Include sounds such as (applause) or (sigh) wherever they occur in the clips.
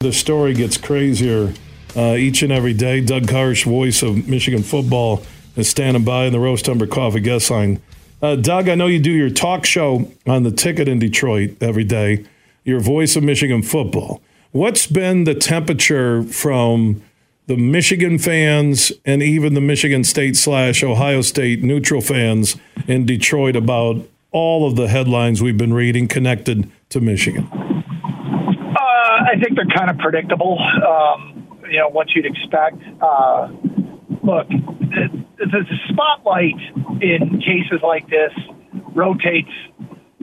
The story gets crazier uh, each and every day. Doug Karsch, voice of Michigan football, is standing by in the Roast Umber Coffee guest line. Uh, Doug, I know you do your talk show on the ticket in Detroit every day. Your voice of Michigan football. What's been the temperature from the Michigan fans and even the Michigan State slash Ohio State neutral fans in Detroit about all of the headlines we've been reading connected to Michigan? I think they're kind of predictable. Um, you know what you'd expect. Uh, look, the, the spotlight in cases like this rotates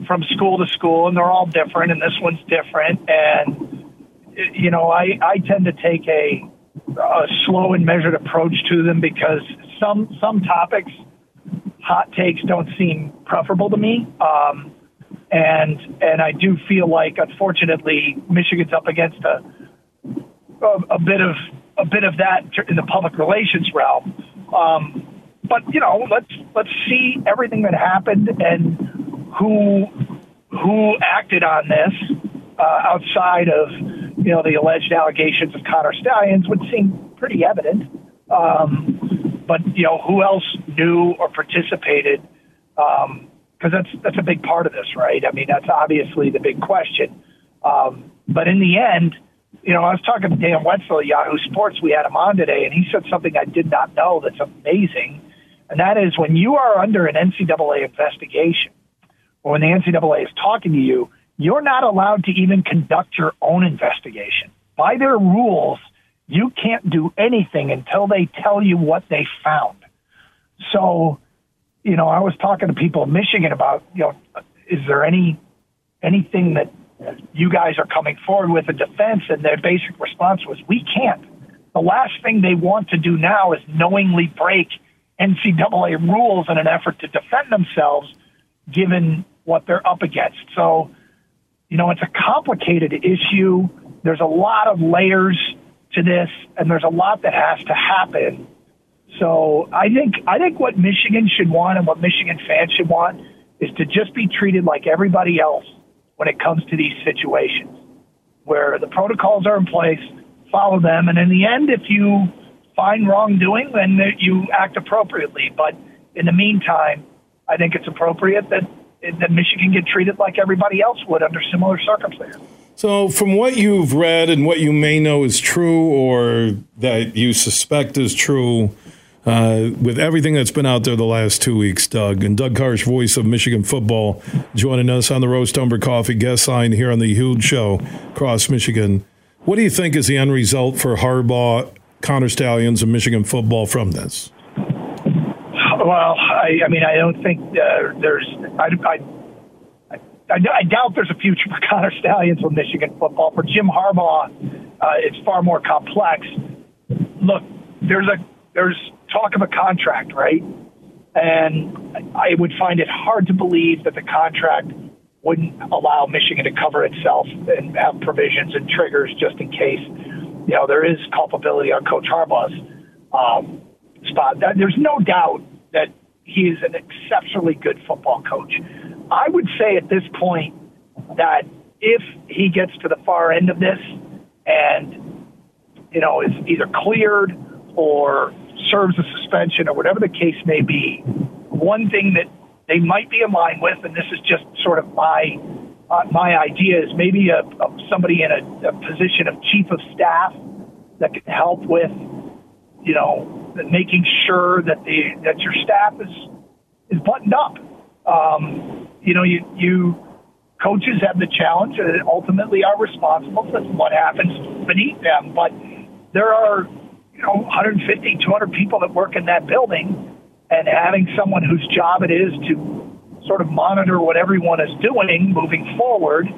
from school to school, and they're all different, and this one's different. And you know, I I tend to take a, a slow and measured approach to them because some some topics, hot takes don't seem preferable to me. Um, and and I do feel like, unfortunately, Michigan's up against a a, a bit of a bit of that in the public relations realm. Um, but you know, let's let's see everything that happened and who who acted on this uh, outside of you know the alleged allegations of Connor Stalions would seem pretty evident. Um, but you know, who else knew or participated? Um, because that's that's a big part of this, right? I mean, that's obviously the big question. Um, but in the end, you know, I was talking to Dan Wetzel at Yahoo Sports. We had him on today, and he said something I did not know that's amazing, and that is when you are under an NCAA investigation, or when the NCAA is talking to you, you're not allowed to even conduct your own investigation. By their rules, you can't do anything until they tell you what they found. So you know, I was talking to people in Michigan about, you know, is there any anything that you guys are coming forward with a defense? And their basic response was, we can't. The last thing they want to do now is knowingly break NCAA rules in an effort to defend themselves, given what they're up against. So, you know, it's a complicated issue. There's a lot of layers to this, and there's a lot that has to happen so I think I think what Michigan should want and what Michigan fans should want is to just be treated like everybody else when it comes to these situations, where the protocols are in place, follow them, and in the end, if you find wrongdoing, then you act appropriately. But in the meantime, I think it's appropriate that that Michigan get treated like everybody else would under similar circumstances. So, from what you've read and what you may know is true, or that you suspect is true, uh, with everything that's been out there the last two weeks, Doug. And Doug Karsch, voice of Michigan football, joining us on the Roast Umber Coffee guest line here on the huge show across Michigan. What do you think is the end result for Harbaugh, Connor Stalions, and Michigan football from this? Well, I, I mean, I don't think uh, there's. I, I, I, I, doubt there's a future for (laughs) Connor Stalions with Michigan football. For Jim Harbaugh, uh, it's far more complex. Look, there's a there's talk of a contract, right? And I would find it hard to believe that the contract wouldn't allow Michigan to cover itself and have provisions and triggers just in case, you know, there is culpability on Coach Harbaugh's um, spot. There's no doubt that he is an exceptionally good football coach. I would say at this point that if he gets to the far end of this and, you know, is either cleared or serves a suspension or whatever the case may be, one thing that they might be in line with, and this is just sort of my uh, my idea, is maybe a, a somebody in a, a position of chief of staff that can help with, you know, making sure that the that your staff is is buttoned up. Um, you know, you you coaches have the challenge and ultimately are responsible for what happens beneath them, but there are you know 150, 200 people that work in that building, and having someone whose job it is to sort of monitor what everyone is doing moving forward,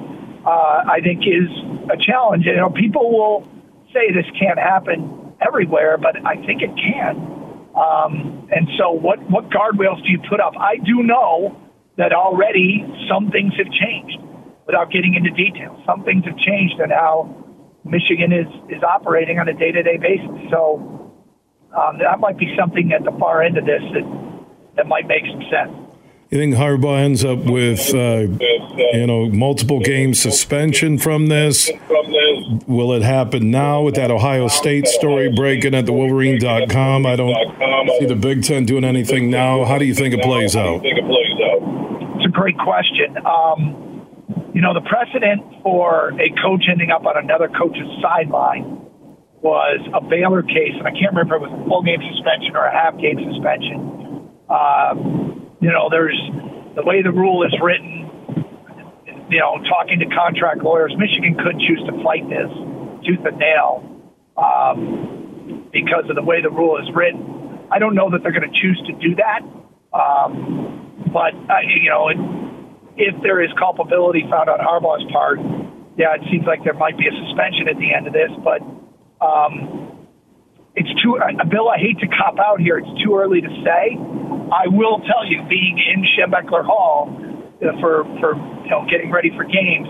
uh, I think is a challenge. You know, people will say this can't happen everywhere, but I think it can. Um, and so, what what guardrails do you put up? I do know that already some things have changed. Without getting into detail, some things have changed in how Michigan is is operating on a day to day basis. So um, that might be something at the far end of this that that might make some sense. You think Harbaugh ends up with, uh, you know, multiple game suspension from this? Will it happen now with that Ohio State story breaking at the Wolverine.com? I don't see the Big Ten doing anything now. How do you think it plays out? It's a great question. Um, you know, the precedent for a coach ending up on another coach's sideline was a Baylor case, and I can't remember if it was a full game suspension or a half game suspension. Um, you know, there's the way the rule is written. You know, talking to contract lawyers, Michigan could choose to fight this tooth and nail um, because of the way the rule is written. I don't know that they're going to choose to do that, um, but uh, you know, if there is culpability found on Harbaugh's part, yeah, it seems like there might be a suspension at the end of this, but. Um, it's too, uh, Bill, I hate to cop out here. It's too early to say. I will tell you, being in Schembechler Hall uh, for, for you know, getting ready for games,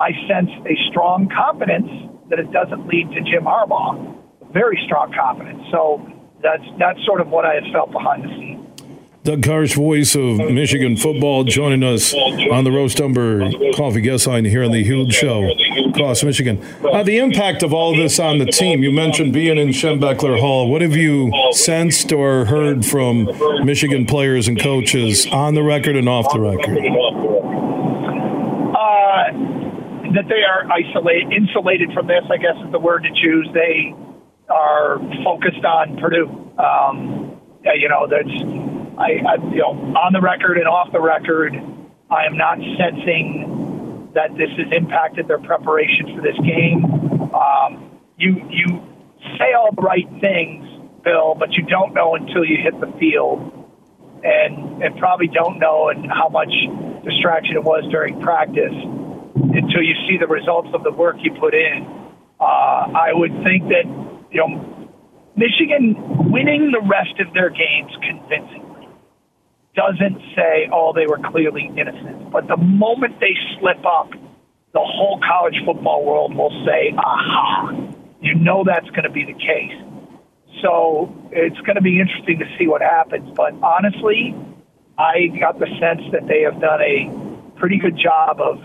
I sense a strong confidence that it doesn't lead to Jim Harbaugh. Very strong confidence. So that's, that's sort of what I have felt behind the scenes. Doug Karsch, voice of Michigan football, joining us on the Roast Umber Coffee Guest Line here on the Huge Show across Michigan. Uh, the impact of all of this on the team. You mentioned being in Schembechler Hall. What have you sensed or heard from Michigan players and coaches on the record and off the record? Uh, that they are isolated, insulated from this. I guess is the word to choose. They are focused on Purdue. Um, you know, that's I, I, you know, on the record and off the record, I am not sensing that this has impacted their preparation for this game. Um, you you say all the right things, Bill, but you don't know until you hit the field, and and probably don't know and how much distraction it was during practice until you see the results of the work you put in. Uh, I would think that you know Michigan winning the rest of their games convincingly doesn't say, oh, they were clearly innocent. But the moment they slip up, the whole college football world will say, aha, you know that's going to be the case. So it's going to be interesting to see what happens. But honestly, I got the sense that they have done a pretty good job of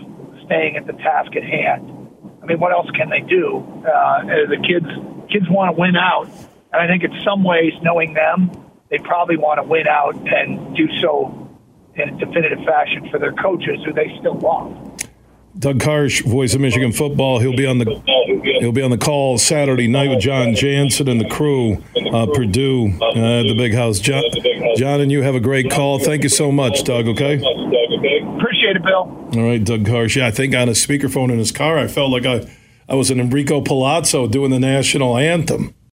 staying at the task at hand. I mean, what else can they do? Uh, the kids kids want to win out, and I think in some ways, knowing them, they probably want to win out and do so in a definitive fashion for their coaches, who they still want. Doug Karsch, voice of Michigan football. He'll be on the he'll be on the call Saturday night with Jon Jansen and the crew, uh, Purdue, uh, the big house. John, John, and you have a great call. Thank you so much, Doug. Okay. Appreciate it, Bill. All right, Doug Karsch. Yeah, I think on a speakerphone in his car, I felt like I I was an Enrico Palazzo doing the national anthem.